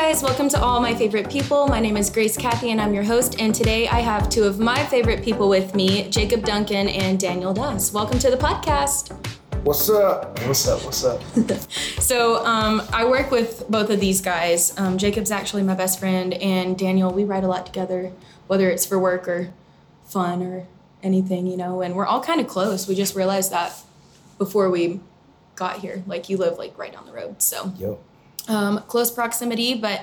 guys, welcome to All My Favorite People. My name is Grace Cathy and I'm your host. And today I have two of my favorite people with me, Jacob Duncan and Daniel Doss. Welcome to the podcast. What's up? What's up? What's up? So um, I work with both of these guys. Um, Jacob's actually my best friend, and Daniel, we write a lot together, whether it's for work or fun or anything, you know. And we're all kind of close. We just realized that before we got here. Like you live like right down the road, so Yo. Um, close proximity. But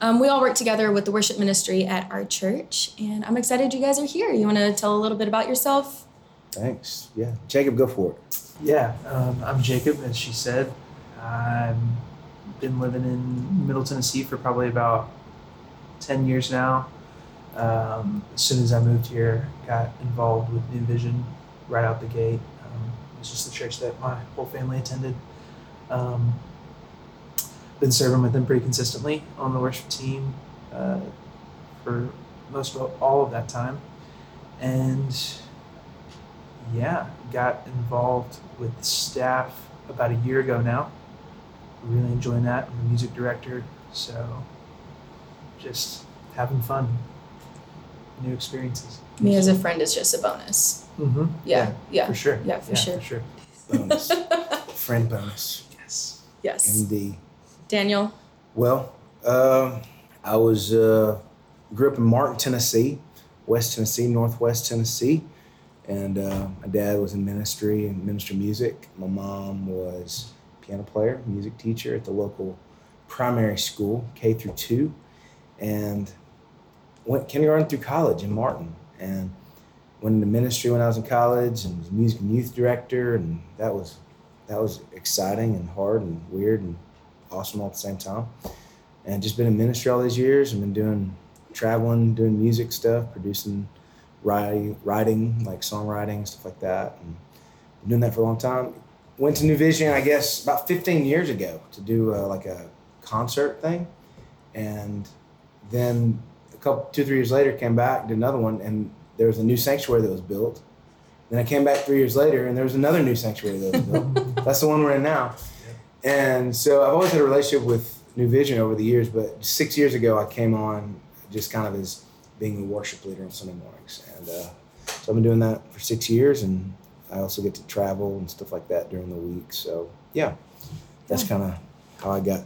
um, we all work together with the worship ministry at our church, and I'm excited you guys are here. You want to tell a little bit about yourself? Thanks. Yeah. Jacob, go for it. Yeah, um, I'm Jacob, as she said. I've been living in Middle Tennessee for probably about 10 years now. Um, as soon as I moved here, got involved with New Vision right out the gate. Um, it was just the church that my whole family attended. Um, been serving with them pretty consistently on the worship team uh, for most of all of that time. And yeah, got involved with the staff about a year ago now. Really enjoying that. I'm the music director, so just having fun, new experiences. Me as a friend is just a bonus. Mm-hmm. Yeah, yeah, for sure. yeah, for sure. For sure. Bonus. Friend bonus. Yes. yes. MD. Daniel, Well, um, I was uh, grew up in Martin, Tennessee, West Tennessee, Northwest Tennessee, and uh, my dad was in ministry and ministry music. My mom was piano player, music teacher at the local primary school, K through two, and went kindergarten through college in Martin, and went into ministry when I was in college, and was music and youth director, and that was that was exciting and hard and weird and awesome all at the same time. And just been in ministry all these years and been doing traveling, doing music stuff, producing, writing, writing like songwriting stuff like that, and been doing that for a long time. Went to New Vision, I guess, about 15 years ago to do uh, like a concert thing, and then a couple, two, three years later, came back, did another one, and there was a new sanctuary that was built. Then I came back three years later, and there was another new sanctuary that was built. That's the one we're in now. And so I've always had a relationship with New Vision over the years, but six years ago I came on just kind of as being a worship leader on Sunday mornings. And uh, so I've been doing that for six years, and I also get to travel and stuff like that during the week. So yeah, that's kind of how I got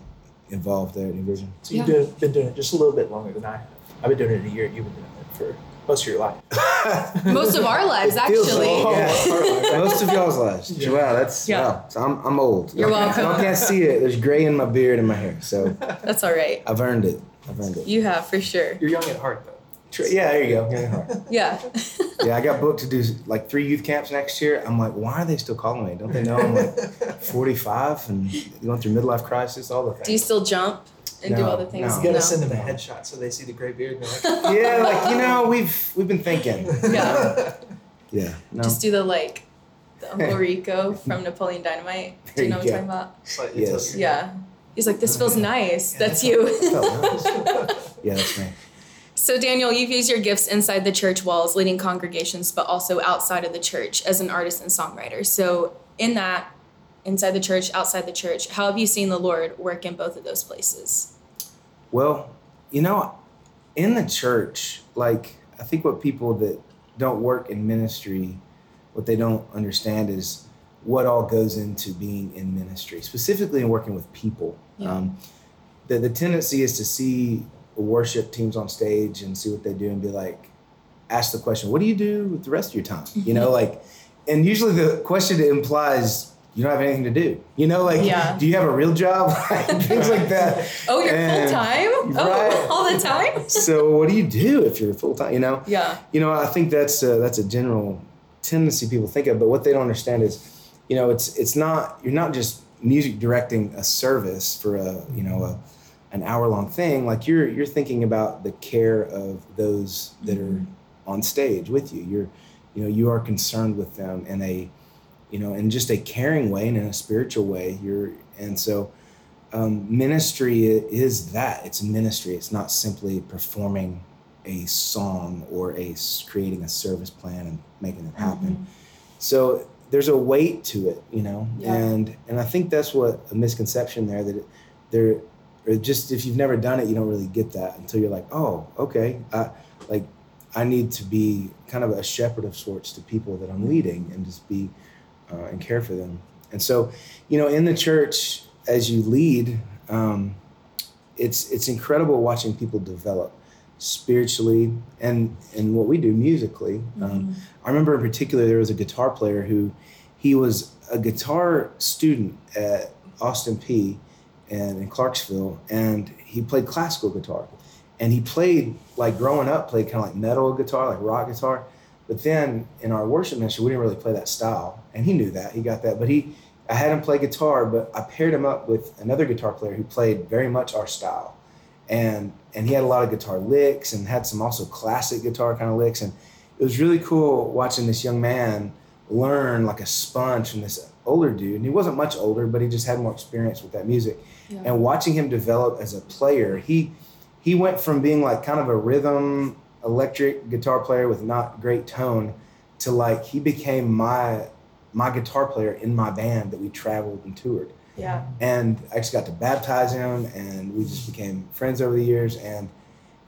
involved there at New Vision. So you've Yeah. been doing it just a little bit longer than I have. I've been doing it a year. You've been doing it for most of your life. most of our lives It feels actually. like- yeah. Most of y'all's lives. Yeah. Wow, that's Yeah. wow. So I'm, I'm old. You're welcome. I can't see it. There's gray in my beard and my hair, so That's all right. I've earned it. I've earned it. You have for sure. You're young at heart, though. Yeah, there you go. Young at heart. Yeah. Yeah, I got booked to do like three youth camps next year. I'm like, why are they still calling me? Don't they know I'm like 45 and going through midlife crisis, all the time. Do you still jump and do No, all the things? no. You gotta No. send them a headshot so they see the gray beard and they're like, Yeah, like you know, we've we've been thinking. Yeah. Yeah, no, Just do the like the Uncle Rico from Napoleon Dynamite. Do you know you what I'm go. talking about? It's like- Yes. it's like- Yeah. He's like, this feels nice. Yeah, That's that you. yeah, that's me. So, Daniel, you've used your gifts inside the church walls, leading congregations, but also outside of the church as an artist and songwriter. So, in that, inside the church, outside the church, how have you seen the Lord work in both of those places? Well, you know, in the church, like I think what people that don't work in ministry, what they don't understand is what all goes into being in ministry, specifically in working with people. Yeah. Um, the the tendency is to see worship teams on stage and see what they do and be like, ask the question, what do you do with the rest of your time? You know, like, and usually the question implies you don't have anything to do. You know, like, Yeah. do you have a real job? Things like that Oh, you're full time? Oh, right. Oh, all the time? so what do you do if you're full time? You know, Yeah. you know. I think that's a, that's a general tendency people think of, but what they don't understand is, you know, it's it's not you're not just music directing a service for a you know a an hour long thing. Like you're you're thinking about the care of those that are mm-hmm. on stage with you. You're you know you are concerned with them in a you know in just a caring way and in a spiritual way. You're and so um, ministry is that it's ministry it's not simply performing a song or a creating a service plan and making it happen so there's a weight to it you know Yeah. and and i think that's what a misconception there that it, there or just if you've never done it, you don't really get that until you're like, oh, okay, I, like I need to be kind of a shepherd of sorts to people that I'm leading and just be uh, and care for them. And so, you know, in the church, as you lead, um, it's it's incredible watching people develop spiritually and and what we do musically. Um, I remember in particular there was a guitar player who he was a guitar student at Austin Peay and in Clarksville, and he played classical guitar. And he played like growing up, played kind of like metal guitar, like rock guitar. But then in our worship ministry, we didn't really play that style, and he knew that. He got that, but he, I had him play guitar, but I paired him up with another guitar player who played very much our style, and and he had a lot of guitar licks and had some also classic guitar kind of licks, and it was really cool watching this young man learn like a sponge from this older dude. And he wasn't much older, but he just had more experience with that music, Yeah. and watching him develop as a player, he he went from being like kind of a rhythm electric guitar player with not great tone to like he became my my guitar player in my band that we traveled and toured yeah. and I just got to baptize him and we just became friends over the years and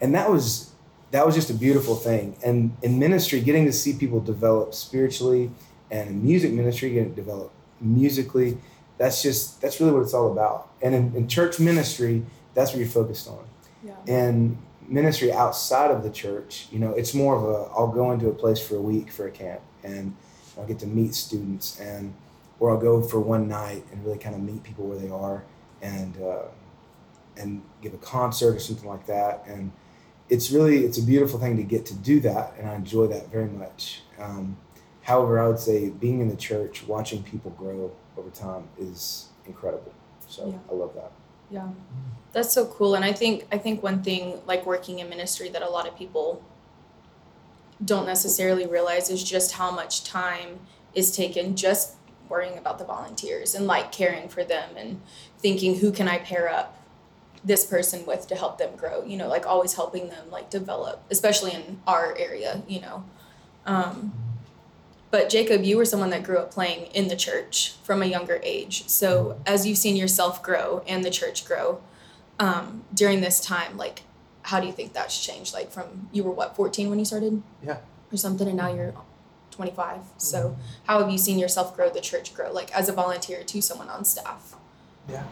and that was that was just a beautiful thing and in ministry getting to see people develop spiritually and in music ministry getting to develop musically that's just that's really what it's all about and in, in church ministry that's what you're focused on Yeah. in ministry outside of the church, you know, it's more of a I'll go into a place for a week for a camp and I'll get to meet students and or I'll go for one night and really kind of meet people where they are and uh, and give a concert or something like that and it's really it's a beautiful thing to get to do that and I enjoy that very much. Um, however, I would say being in the church, watching people grow over time is incredible. So Yeah. I love that. Yeah. That's so cool. And I think I think one thing like working in ministry that a lot of people don't necessarily realize is just how much time is taken just worrying about the volunteers and like caring for them and thinking who can I pair up this person with to help them grow, you know, like always helping them like develop, especially in our area, you know. Um but Jacob, you were someone that grew up playing in the church from a younger age. So as you've seen yourself grow and the church grow um, during this time, like how do you think that's changed? Like from you were what 14 when you started, Yeah. or something, and now you're 25. So how have you seen yourself grow, the church grow, like as a volunteer to someone on staff? Yeah.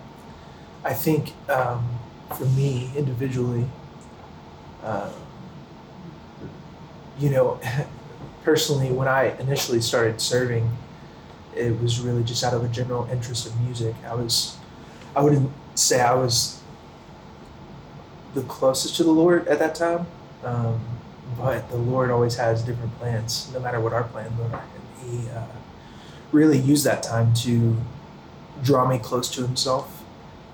I think um, for me individually, uh, you know, personally, when I initially started serving, it was really just out of a general interest of music. I was, I wouldn't say I was the closest to the Lord at that time, um, but the Lord always has different plans, no matter what our plans are. And He uh, really used that time to draw me close to Himself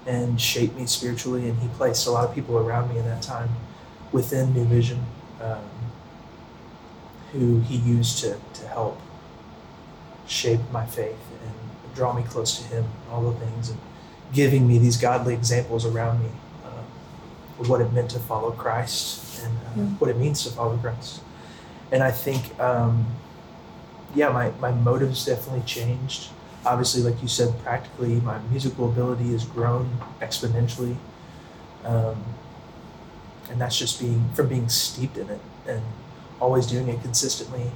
and shape me spiritually. And He placed a lot of people around me in that time within New Vision um, who He used to, to help shape my faith and draw me close to Him, all the things, and giving me these godly examples around me um, of what it meant to follow Christ and uh, Yeah. what it means to follow Christ. And I think, um, yeah, my, my motives definitely changed. Obviously, like you said, practically, my musical ability has grown exponentially. Um, and that's just being from being steeped in it and always doing it consistently,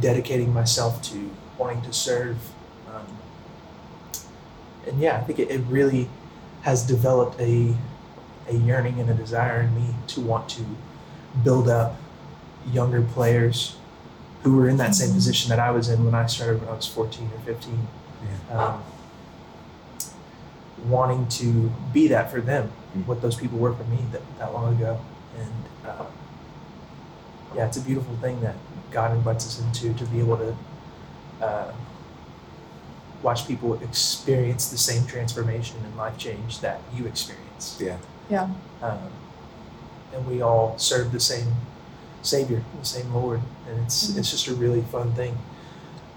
dedicating myself to wanting to serve. Um, and yeah, I think it, it really has developed a a yearning and a desire in me to want to build up younger players who were in that same position that I was in when I started when I was 14 or 15. Um, wanting to be that for them, Mm. what those people were for me that, that long ago. And um, yeah, it's a beautiful thing that God invites us into to be able to uh, watch people experience the same transformation and life change that you experience. Yeah. Yeah. Um, and we all serve the same Savior, the same Lord, and it's Mhm. it's just a really fun thing.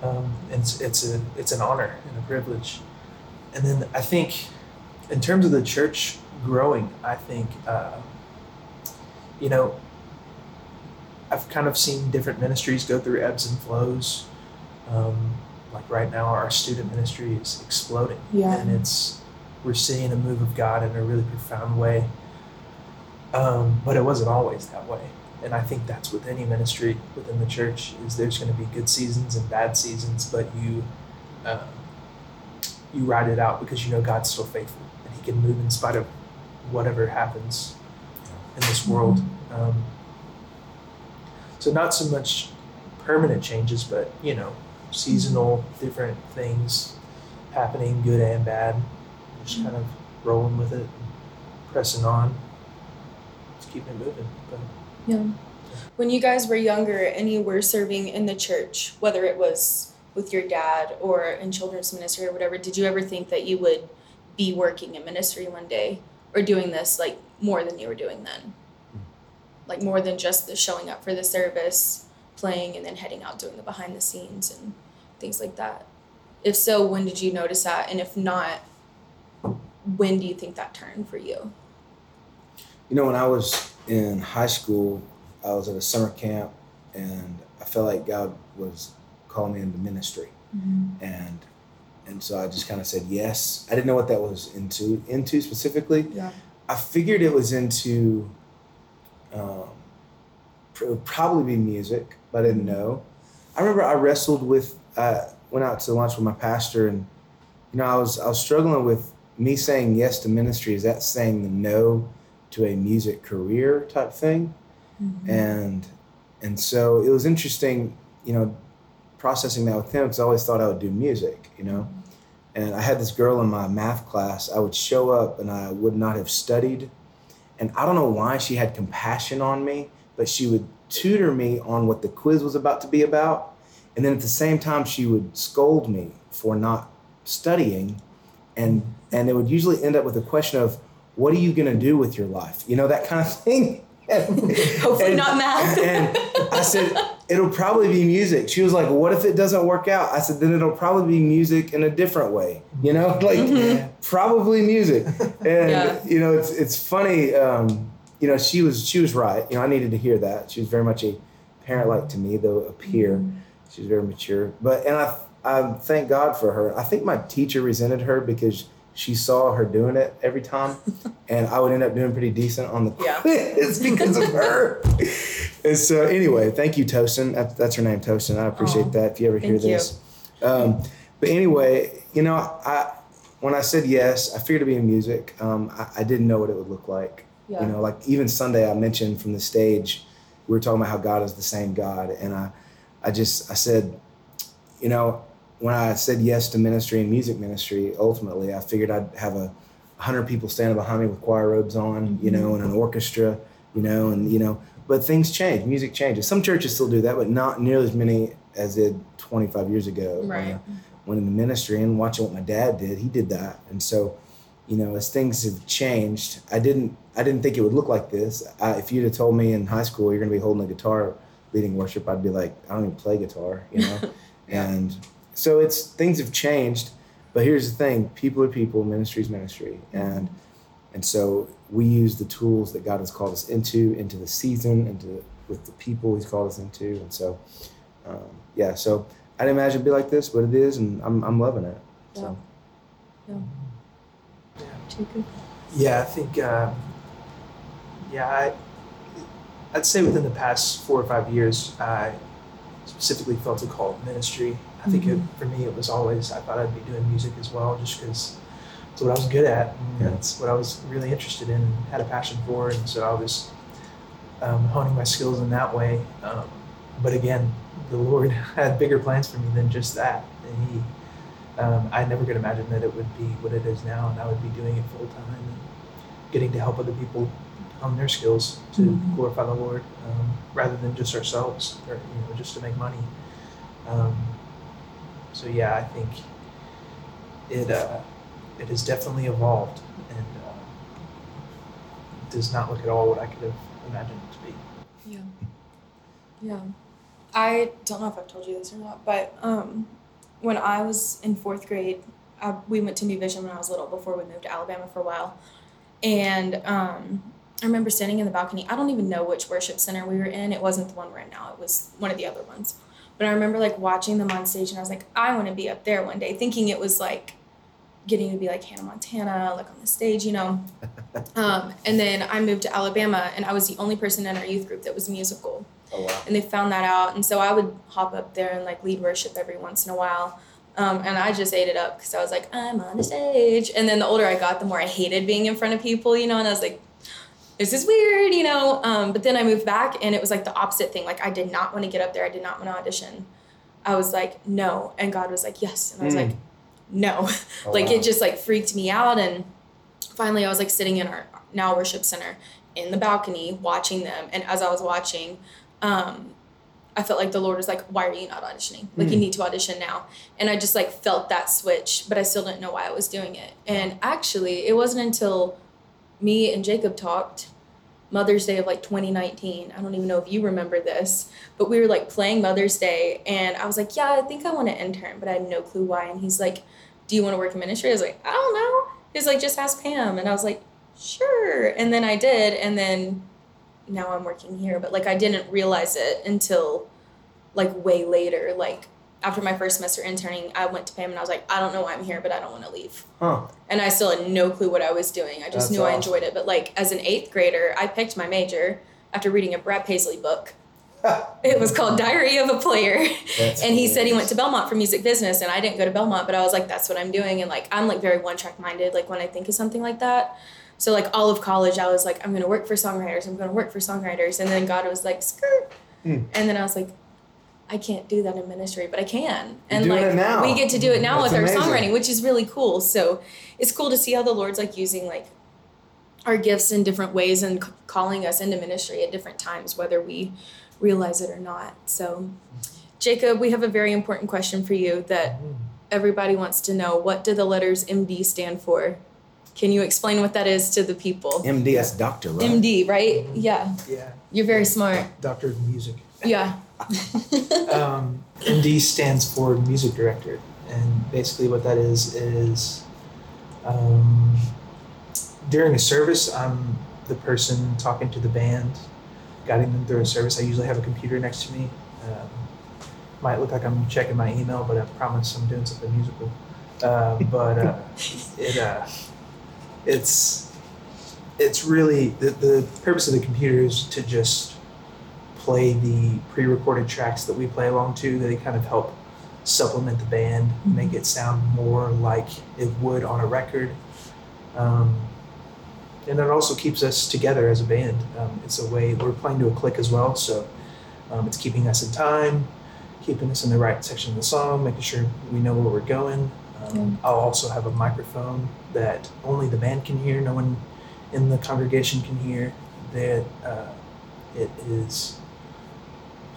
Um, and it's it's a it's an honor and a privilege. And then I think, in terms of the church growing, I think, uh, you know, I've kind of seen different ministries go through ebbs and flows. Um, like right now, our student ministry is exploding, Yeah. and it's we're seeing a move of God in a really profound way. Um, but it wasn't always that way. And I think that's with any ministry within the church is there's going to be good seasons and bad seasons, but you uh, you ride it out because you know God's still faithful and He can move in spite of whatever happens in this world. Um, so not so much permanent changes, but you know, seasonal different things happening, good and bad. Just kind of rolling with it, pressing on, just keeping it moving. But Yeah. When you guys were younger and you were serving in the church, whether it was with your dad or in children's ministry or whatever, did you ever think that you would be working in ministry one day or doing this like more than you were doing then? Like more than just the showing up for the service, playing, and then heading out doing the behind the scenes and things like that? If so, when did you notice that? And if not, when do you think that turned for you? You know, when I was in high school, I was at a summer camp, and I felt like God was calling me into ministry, mm-hmm. and and so I just kind of said yes. I didn't know what that was into into specifically. Yeah. I figured it was into. Um, it would probably be music, but I didn't know. I remember I wrestled with. I went out to lunch with my pastor, and you know, I was I was struggling with me saying yes to ministry. Is that saying the no to a music career type thing? Mm-hmm. and and so it was interesting, you know, processing that with him because I always thought I would do music, you know. Mm-hmm. And I had this girl in my math class. I would show up and I would not have studied, and I don't know why she had compassion on me, but she would tutor me on what the quiz was about to be about, and then at the same time she would scold me for not studying, and and it would usually end up with a question of, "What are you gonna do with your life?" You know that kind of thing. Hopefully And- not math. and I said, it'll probably be music. She was like, what if it doesn't work out? I said, then it'll probably be music in a different way. You know, like Mhm. probably music. And Yeah. you know, it's it's funny. Um, you know, she was she was right. You know, I needed to hear that. She was very much a parent like to me, though a peer. She was very mature. But and I I thank God for her. I think my teacher resented her because she saw her doing it every time, and I would end up doing pretty decent on the Yeah. quiz because of her. and so anyway, thank you, Tosin. That's her name, Tosin. I appreciate that. If you ever hear Thank you. this, um, but anyway, you know, I when I said yes, I figured to be in music. Um, I, I didn't know what it would look like. Yeah. You know, like even Sunday, I mentioned from the stage, we were talking about how God is the same God, and I, I just I said, you know, when I said yes to ministry and music ministry, ultimately, I figured I'd have a hundred people standing behind me with choir robes on, you know, and an orchestra, you know, and you know, but things change, music changes. Some churches still do that, but not nearly as many as did 25 years ago. Uh, when Right. I went into ministry and watching what my dad did, he did that, and so, you know, as things have changed, I didn't, I didn't think it would look like this. I, if you'd have told me in high school you're going to be holding a guitar, leading worship, I'd be like, I don't even play guitar, you know, Yeah. and so it's things have changed. But here's the thing: people are people, ministry is ministry, and and so we use the tools that God has called us into, into the season, into with the people He's called us into, and so um, yeah. So I didn't imagine it'd be like this, but it is, and I'm I'm loving it. So. Jacob? Yeah, I think. Um, yeah, I, I'd say within the past four or five years, I specifically felt a call to ministry. I think it, for me, it was always I thought I'd be doing music as well, just because it's what I was good at. And Yeah. It's what I was really interested in, and had a passion for, and so I was um, honing my skills in that way. Um, but again, the Lord had bigger plans for me than just that, and He um, I never could imagine that it would be what it is now, and I would be doing it full time and getting to help other people hone their skills to Mhm. glorify the Lord, um, rather than just ourselves or you know just to make money. Um, so yeah, I think it uh, it has definitely evolved and uh, does not look at all what I could have imagined it to be. Yeah. Yeah. I don't know if I've told you this or not, but um, when I was in fourth grade, I, we went to New Vision when I was little before we moved to Alabama for a while. And um, I remember standing in the balcony. I don't even know which worship center we were in. It wasn't the one we're in now, it was one of the other ones. But I remember like watching them on stage and I was like, I want to be up there one day, thinking it was like getting to be like Hannah Montana, like on the stage, you know. Um, and then I moved to Alabama, and I was the only person in our youth group that was musical. Oh wow. And they found that out, and so I would hop up there and like lead worship every once in a while. Um, and I just ate it up because I was like, I'm on the stage. And then the older I got, the more I hated being in front of people, you know. And I was like, this is weird, you know. Um, but then I moved back, and it was like the opposite thing. Like I did not want to get up there. I did not want to audition. I was like, no, and God was like, yes, and I was Mm. like, no. Oh, like wow. it just like freaked me out and finally i was like sitting in our now worship center in the balcony watching them and as i was watching um i felt like the lord was like why are you not auditioning like you Mm. need to audition now and i just like felt that switch but i still didn't know why i was doing it and actually it wasn't until me and jacob talked mother's day of like 2019 i don't even know if you remember this but we were like playing mother's day and i was like yeah i think i want to intern but i had no clue why and he's like do you want to work in ministry? I was like, I don't know. He's like, just ask Pam. And I was like, sure. And then I did. And then now I'm working here. But like, I didn't realize it until like way later. Like, after my first semester interning, I went to Pam and I was like, I don't know why I'm here, but I don't want to leave. Huh. And I still had no clue what I was doing. I just That's knew I enjoyed it. But like, as an eighth grader, I picked my major after reading a Brad Paisley book. It was called Diary of a Player. That's and he said he went to Belmont for music business, and I didn't go to Belmont, but I was like, that's what I'm doing. And like, I'm like very one track minded, like when I think of something like that. So like all of college, I was like, I'm gonna work for songwriters. I'm gonna work for songwriters. And then God was like, skirt. Hmm. And then I was like, I can't do that in ministry, but I can. And doing like now. we get to do it now That's with our songwriting, which is really cool. So it's cool to see how the Lord's like using like our gifts in different ways and c- calling us into ministry at different times, whether we realize it or not. So, Jacob, we have a very important question for you that mm-hmm. everybody wants to know. What do the letters MD stand for? Can you explain what that is to the people? MD, that's doctor, right? MD, right? Yeah, Yeah, you're very smart. Doctor of Music. Yeah. um, MD stands for music director, and basically what that is is um, during a service, I'm the person talking to the band, guiding them through a service. I usually have a computer next to me. Um, might look like I'm checking my email, but I promise I'm doing something musical. Uh, but uh, it uh, it's it's really the, the purpose of the computer is to just play the pre-recorded tracks that we play along to. They kind of help supplement the band, make it sound more like it would on a record. Um, and it also keeps us together as a band. Um, it's a way we're playing to a click as well, so um, it's keeping us in time, keeping us in the right section of the song, making sure we know where we're going. Um, I'll also have a microphone that only the band can hear, no one in the congregation can hear. That uh, it is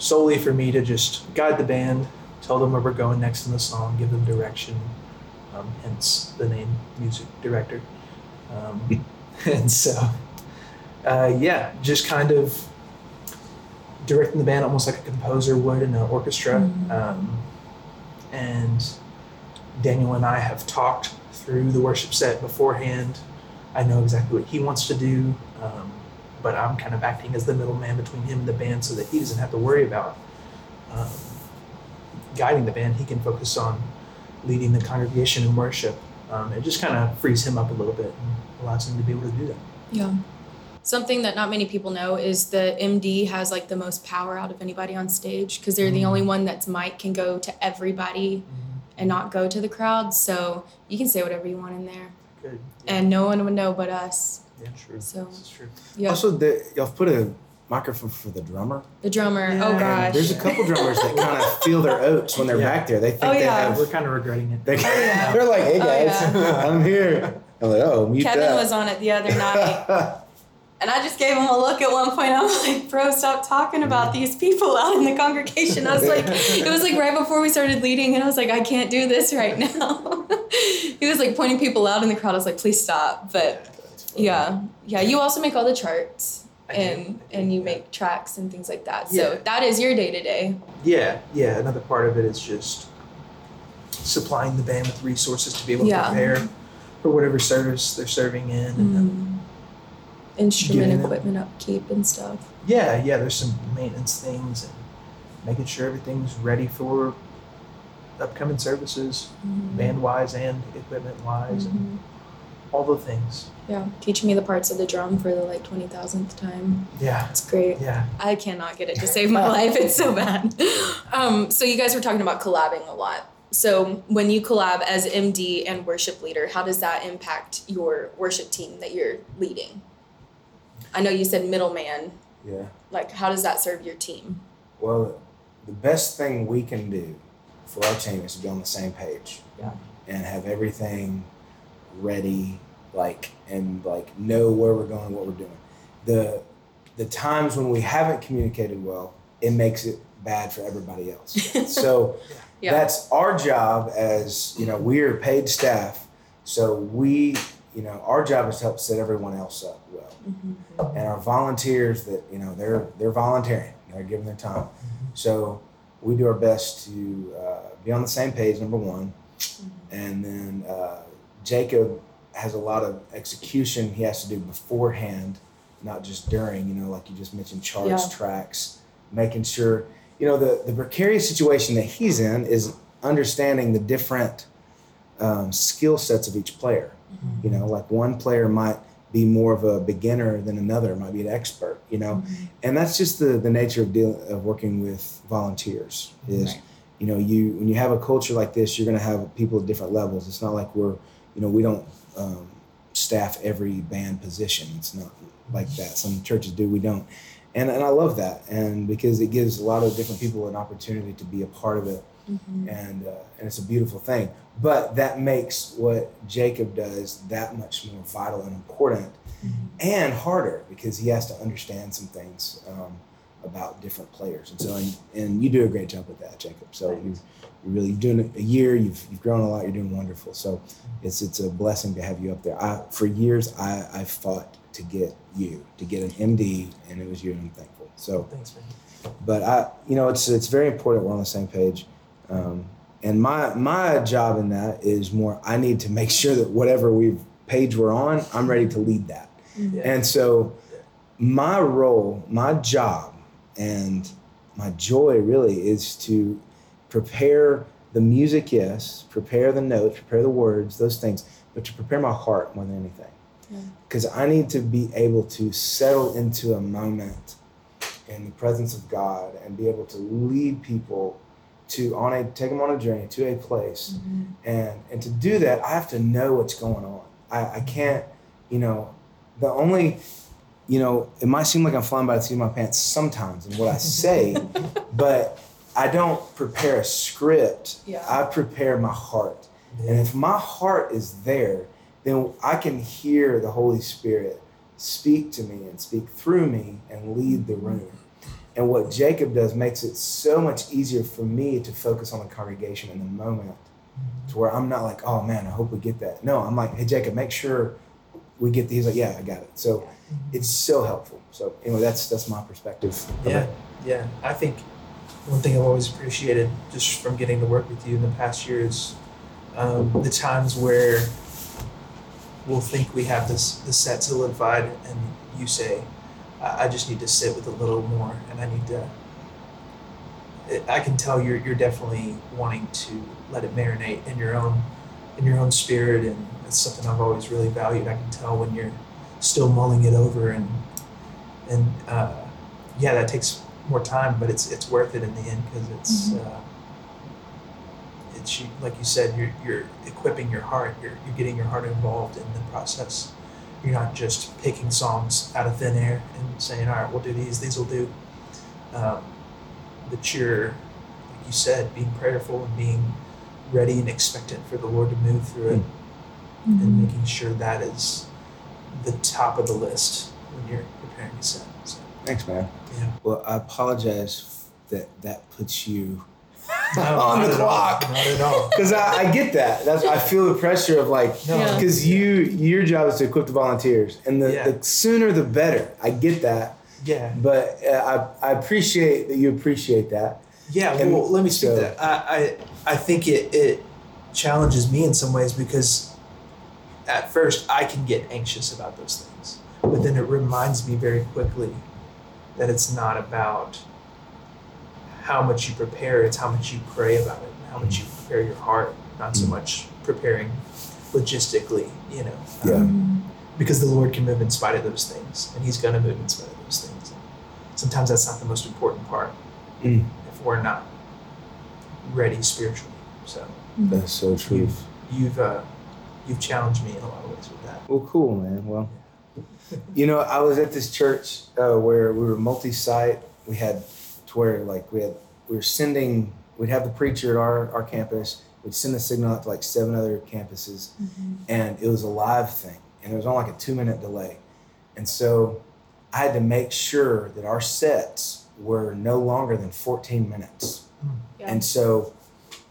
solely for me to just guide the band, tell them where we're going next in the song, give them direction. Um, hence the name music director. Um, and so, uh, yeah, just kind of directing the band almost like a composer would in an orchestra. Mhm. Um, and Daniel and I have talked through the worship set beforehand. I know exactly what he wants to do, um, but I'm kind of acting as the middleman between him and the band so that he doesn't have to worry about um, guiding the band. He can focus on leading the congregation in worship. Um, it just kind of frees him up a little bit and allows him to be able to do that. Yeah. Something that not many people know is the MD has like the most power out of anybody on stage because they're the Mhm. only one that's mic can go to everybody and not go to the crowd. So you can say whatever you want in there, Good. and no one would know but us. Yeah, true. So This is true. yeah, Also, the, y'all put a microphone for the drummer. the drummer. Oh, yeah. Oh And gosh. There's a couple drummers that kind of feel their oats when they're Yeah. back there. They think Oh, they yeah. have. We're kind of regretting it. They, oh, yeah. They're like, hey Oh, guys, I'm here. I'm like, oh, mute Kevin that. was on it the other night. And I just gave him a look at one point. I'm like, bro, stop talking about mm-hmm. these people out in the congregation. I was like, it was like right before we started leading, and I was like, I can't do this right now. he was like pointing people out in the crowd. I was like, please stop. But yeah, yeah. You also make all the charts, I and do, and you yeah. make tracks and things like that. So Yeah. that is your day to day. Yeah, yeah. Another part of it is just supplying the band with resources to be able to Yeah. prepare for whatever service they're serving in. And then, Instrument equipment upkeep and stuff. yeah, yeah. There's some maintenance things and making sure everything's ready for upcoming services, Mhm. band wise and equipment wise, and Mhm. All the things. Yeah, teaching me the parts of the drum for the like twenty thousandth time. Yeah, It's great. yeah. I cannot get it to save my life. It's so bad. Um, so you guys were talking about collabing a lot. So when you collab as MD and worship leader, how does that impact your worship team that you're leading? I know you said middleman. Yeah. Like, how does that serve your team? Well, the best thing we can do for our team is to be on the same page. Yeah. And have everything ready, like and like know where we're going, what we're doing. The the times when we haven't communicated well, it makes it bad for everybody else. so Yeah. that's our job as you know we are paid staff. So we you know our job is to help set everyone else up well Mm-hmm. and our volunteers that you know they're they're volunteering they're giving their time so we do our best to uh, be on the same page number one and then uh, jacob has a lot of execution he has to do beforehand not just during you know like you just mentioned charts Yeah. tracks making sure you know the the precarious situation that he's in is understanding the different um, skill sets of each player. You know like one player might be more of a beginner than another might be an expert you know? And that's just the the nature of dealing of working with volunteers is Right. you know you when you have a culture like this you're going to have people at different levels. It's not like we're you know we don't um, staff every band position it's not like that some churches do we don't and and i love that and because it gives a lot of different people an opportunity to be a part of it Mm-hmm. and uh, and it's a beautiful thing. But that makes what Jacob does that much more vital and important, and harder because he has to understand some things um, about different players. And so, and, and you do a great job with that, Jacob. So you you're really doing a year. You've you've grown a lot. You're doing wonderful. So it's it's a blessing to have you up there. I for years I I fought to get you to get an MD, and it was you, and I'm thankful. So Thanks, man. but I, you know, it's it's very important we're on the same page. Um, and my my job in that is more. I need to make sure that whatever we've page we're on, I'm ready to lead that. Yeah. And so, my role, my job, and my joy really is to prepare the music. Yes, prepare the notes, prepare the words, those things, but to prepare my heart more than anything. Yeah. Because I need to be able to settle into a moment in the presence of God and be able to lead people to on a take them on a journey to a place Mm-hmm. and and to do that i have to know what's going on i i can't you know the only you know it might seem like i'm flying by the seat of my pants sometimes in what i say but i don't prepare a script Yeah. i prepare my heart and if my heart is there then i can hear the holy spirit speak to me and speak through me and lead the mm-hmm. room and what Jacob does makes it so much easier for me to focus on the congregation in the moment mm-hmm. to where I'm not like, oh man, I hope we get that. No, I'm like, hey, Jacob, make sure we get these. Like, yeah, I got it. So mm-hmm. it's so helpful. So anyway, that's that's my perspective. Yeah, yeah. I think one thing I've always appreciated just from getting to work with you in the past years, um, the times where we'll think we have this the set solidified, and you say, I, I just need to sit with a little more, and I need to. I can tell you're you're definitely wanting to let it marinate in your own in your own spirit, and it's something I've always really valued. I can tell when you're still mulling it over, and and uh, yeah, that takes more time, but it's it's worth it in the end because it's uh, it's you- like you said, you're you're equipping your heart. You're you're getting your heart involved in the process. You're not just picking songs out of thin air and saying, "All right, we'll do these. These will do." Um, but you're, like you said, being prayerful and being ready and expectant for the Lord to move through it, Mm-hmm. and making sure that is the top of the list when you're preparing a set. So, Thanks, man. yeah. Well, I apologize that that puts you No, on the at all. clock. Not at all. Because I, I get that. That's I feel the pressure of like No. Yeah. because you your job is to equip the volunteers, and the, Yeah. the sooner the better. I get that, Yeah. but uh, I I appreciate that you appreciate that. Yeah, And well, let me speak so- to that. I, I, I think it, it challenges me in some ways because at first I can get anxious about those things. But then it reminds me very quickly that it's not about how much you prepare, it's how much you pray about it how much you prepare your heart, not so much preparing logistically, you know. Yeah. Um, because the Lord can move in spite of those things, and He's going to move in spite of those things. Sometimes that's not the most important part Mm. if we're not ready spiritually. So That's so true. you've you've uh, you've challenged me in a lot of ways with that. Well, cool, man. Well, you know, I was at this church uh, where we were multi-site. We had to where like we had we were sending. We'd have the preacher at our our campus. We'd send the signal out to like seven other campuses, and it was a live thing, and it was on like a two-minute delay, and so I had to make sure that our sets were no longer than 14 minutes. Yeah. And so,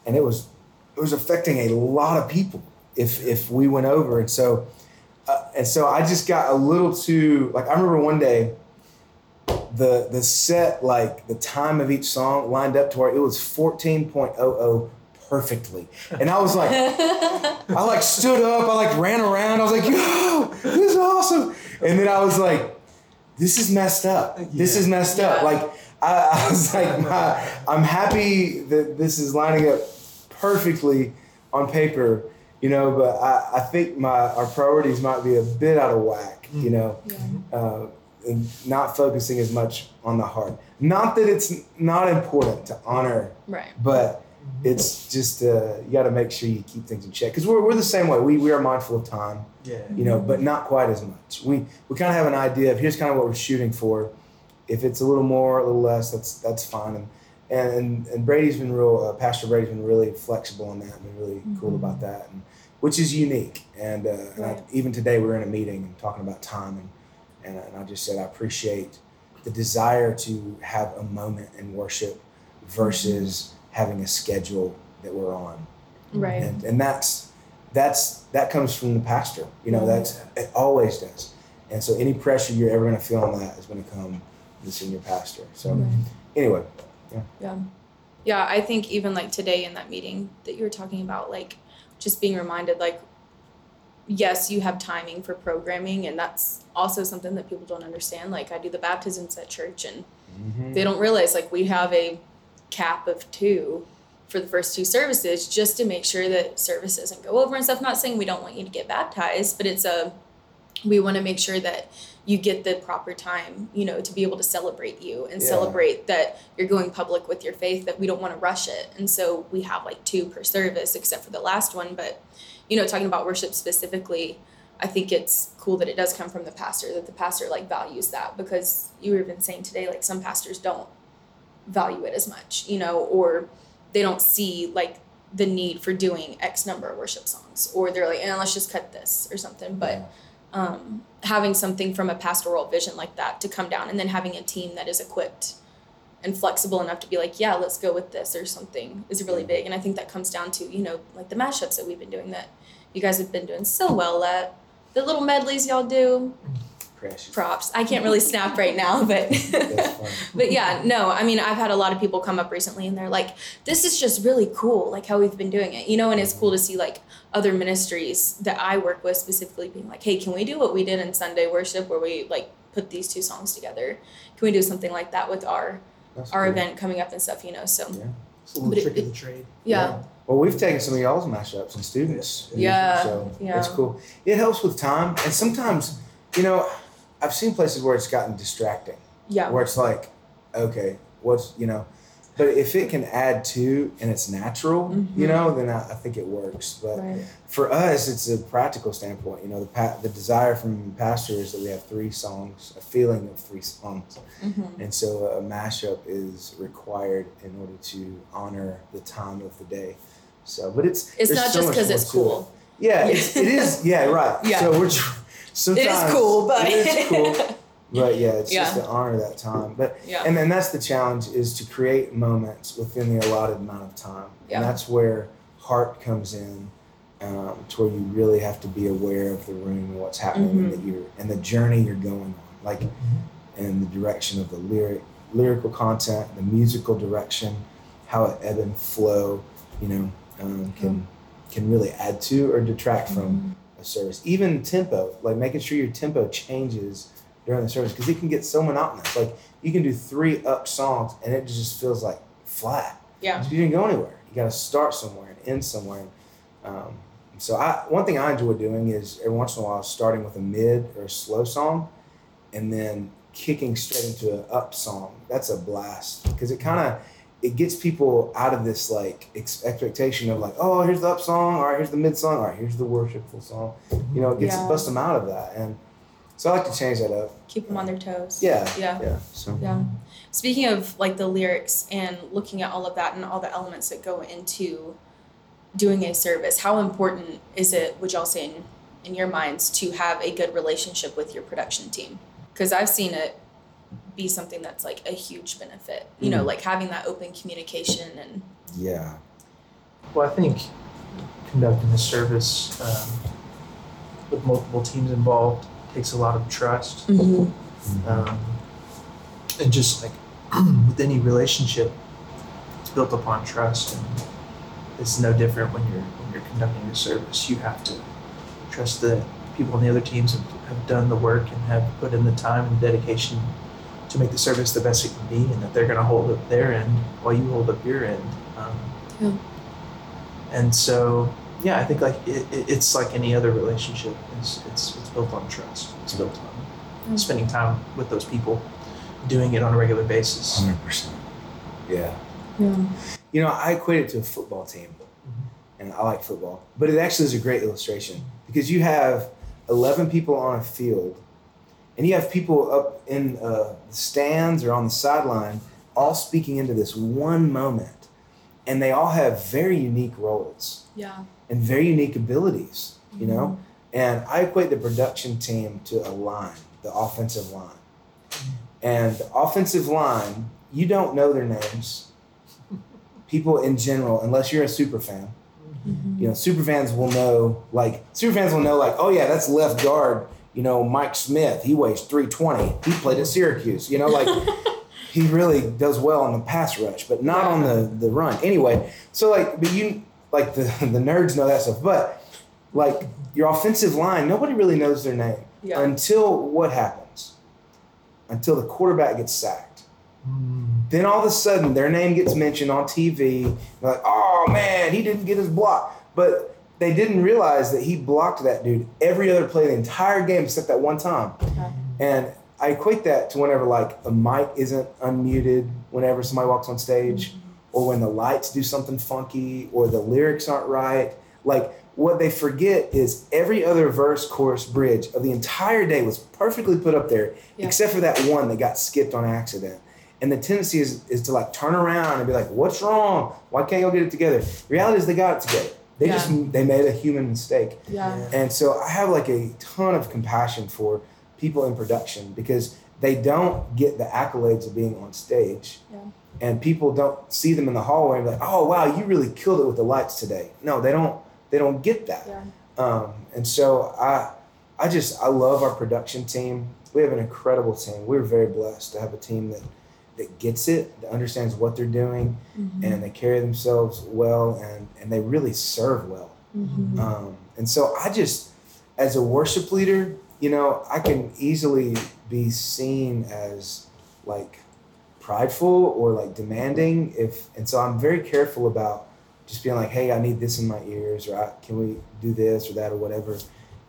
and it was it was affecting a lot of people if if we went over, and so and so I just got a little too like I remember one day the the set like the time of each song lined up to where it was 14.00 perfectly. And i was like i like stood up i like ran around i was like yo this is awesome. And then i was like this is messed up. This Yeah. is messed up. Like I, I was like my, i'm happy that this is lining up perfectly on paper you know but i, I think my our priorities might be a bit out of whack you know Yeah. uh, and not focusing as much on the heart. Not that it's not important to honor, Right. but it's just uh, you got to make sure you keep things in check because we're, we're the same way. We, we are mindful of time, Yeah. you know, but not quite as much. We we kind of have an idea of here's kind of what we're shooting for. If it's a little more, a little less, that's that's fine. And and and, and Brady's been real. Uh, Pastor Brady's been really flexible on that, and been really cool Mhm. about that, and which is unique. And, uh, and I, even today we were in a meeting and talking about time, and and, and I just said I appreciate the desire to have a moment in worship versus having a schedule that we're on Right. and and that's that's that comes from the pastor you know Mhm. that's it always does and so any pressure you're ever going to feel on that is going to come from the senior pastor so Right. anyway Yeah. Yeah, I think even like today in that meeting that you were talking about, like just being reminded, like, yes, you have timing for programming, and that's also something that people don't understand. Like, I do the baptisms at church, and mm-hmm. they don't realize, like, we have a cap of two for the first two services just to make sure that service doesn't go over and stuff. Not saying we don't want you to get baptized, but it's a, we want to make sure that you get the proper time, you know, to be able to celebrate you and Yeah. celebrate that you're going public with your faith, that we don't want to rush it. And so we have like two per service, except for the last one. But, you know, talking about worship specifically, I think it's cool that it does come from the pastor, that the pastor like values that because you were even saying today, like some pastors don't value it as much, you know, or they don't see like the need for doing X number of worship songs, or they're like, eh, let's just cut this or something. But um, having something from a pastoral vision like that to come down and then having a team that is equipped and flexible enough to be like, yeah, let's go with this or something is really big. And I think that comes down to, you know, like the mashups that we've been doing that you guys have been doing so well at. The little medleys y'all do, precious props. I can't really snap right now, but but yeah, no, I mean, I've had a lot of people come up recently and they're like, this is just really cool, like how we've been doing it, you know, and it's cool to see like other ministries that I work with specifically being like, hey, can we do what we did in Sunday worship where we like put these two songs together? Can we do something like that with our That's our cool. event coming up and stuff, you know? So Yeah. It's a little But it- of the trade. yeah, well we've taken some of y'all's mashups and students Yeah, so yeah. it's cool it helps with time and sometimes you know i've seen places where it's gotten distracting yeah, where it's like, okay, what's you know, but if it can add to and it's natural, you Mhm. know, then I, I think it works. But right, for us, it's a practical standpoint. You know, the pa- the desire from pastor is that we have three songs, a feeling of three songs, hmm and so a mashup is required in order to honor the time of the day. So, but it's It's not so just because it's to it. cool. Yeah, it's, it is. Yeah, right. Yeah. So we're tr- sometimes cool, but- it is cool. But yeah, it's just Yeah. to honor that time. But Yeah. and then that's the challenge is to create moments within the allotted amount of time. Yeah. And that's where heart comes in, um, to where you really have to be aware of the room and what's happening and Mhm. that you're and the journey you're going on. Like in the direction of the lyric lyrical content, the musical direction, how it ebb and flow, you know, um, can can really add to or detract from a service. Even tempo, like making sure your tempo changes during the service because it can get so monotonous. Like you can do three up songs and it just feels like flat. Yeah. You didn't go anywhere. you got to start somewhere and end somewhere. Um, so I one thing I enjoy doing is every once in a while starting with a mid or a slow song, and then kicking straight into an up song. That's a blast because it kind of it gets people out of this like ex- expectation of like oh here's the up song all right here's the mid song all right here's the worshipful song you know it gets Yeah. bust them out of that and so I like to change that up Keep them on their toes. yeah Yeah. yeah so Yeah. Speaking of like the lyrics and looking at all of that and all the elements that go into doing a service, how important is it, would y'all say in, in your minds, to have a good relationship with your production team? Because I've seen it be something that's like a huge benefit. You know, Mm. like having that open communication and yeah Well, I think conducting a service um, with multiple teams involved takes a lot of trust. Um, and just like with any relationship, it's built upon trust, and it's no different when you're when you're conducting a service. You have to trust that people on the other teams have, have done the work and have put in the time and dedication to make the service the best it can be, and that they're going to hold up their end while you hold up your end. Um, Yeah. And so, yeah, I think like it, it, it's like any other relationship. It's, it's it's built on trust. It's built on Mm. spending time with those people, doing it on a regular basis. 100% yeah yeah. you know I equate it to a football team and I like football but it actually is a great illustration because you have 11 people on a field and you have people up in uh, the stands or on the sideline all speaking into this one moment. And they all have very unique roles. Yeah. and very unique abilities you know? Mm-hmm. And i equate the production team to a line the offensive line. Mm-hmm. And the offensive line you don't know their names. People in general unless you're a super fan. Mm-hmm. You know super fans will know like super fans will know like oh yeah that's left guard you know mike smith he weighs 320 he played at syracuse you know like he really does well on the pass rush but not on the the run anyway so like but you like the the nerds know that stuff but like your offensive line nobody really knows their name Yeah. until what happens until the quarterback gets sacked Mm. then all of a sudden, their name gets mentioned on TV. Like, oh man, he didn't get his block. But they didn't realize that he blocked that dude every other play the entire game except that one time. Okay. And I equate that to whenever like a mic isn't unmuted, whenever somebody walks on stage, mm-hmm. or when the lights do something funky, or the lyrics aren't right. Like what they forget is every other verse, chorus, bridge of the entire day was perfectly put up there, Yeah. except for that one that got skipped on accident. And the tendency is, is to like turn around and be like, "What's wrong? Why can't y'all get it together?" The reality is they got it together. They Yeah. just they made a human mistake. Yeah. And so I have like a ton of compassion for people in production because they don't get the accolades of being on stage. Yeah. And people don't see them in the hallway and be like, oh wow, you really killed it with the lights today. No, they don't they don't get that. Yeah. Um, and so I I just I love our production team. We have an incredible team. We're very blessed to have a team that that gets it, that understands what they're doing, Mhm. and they carry themselves well and, and they really serve well. Mhm. Um, and so I just, as a worship leader, you know, I can easily be seen as like prideful or like demanding if, and so I'm very careful about just being like, hey, I need this in my ears, or I, can we do this or that or whatever.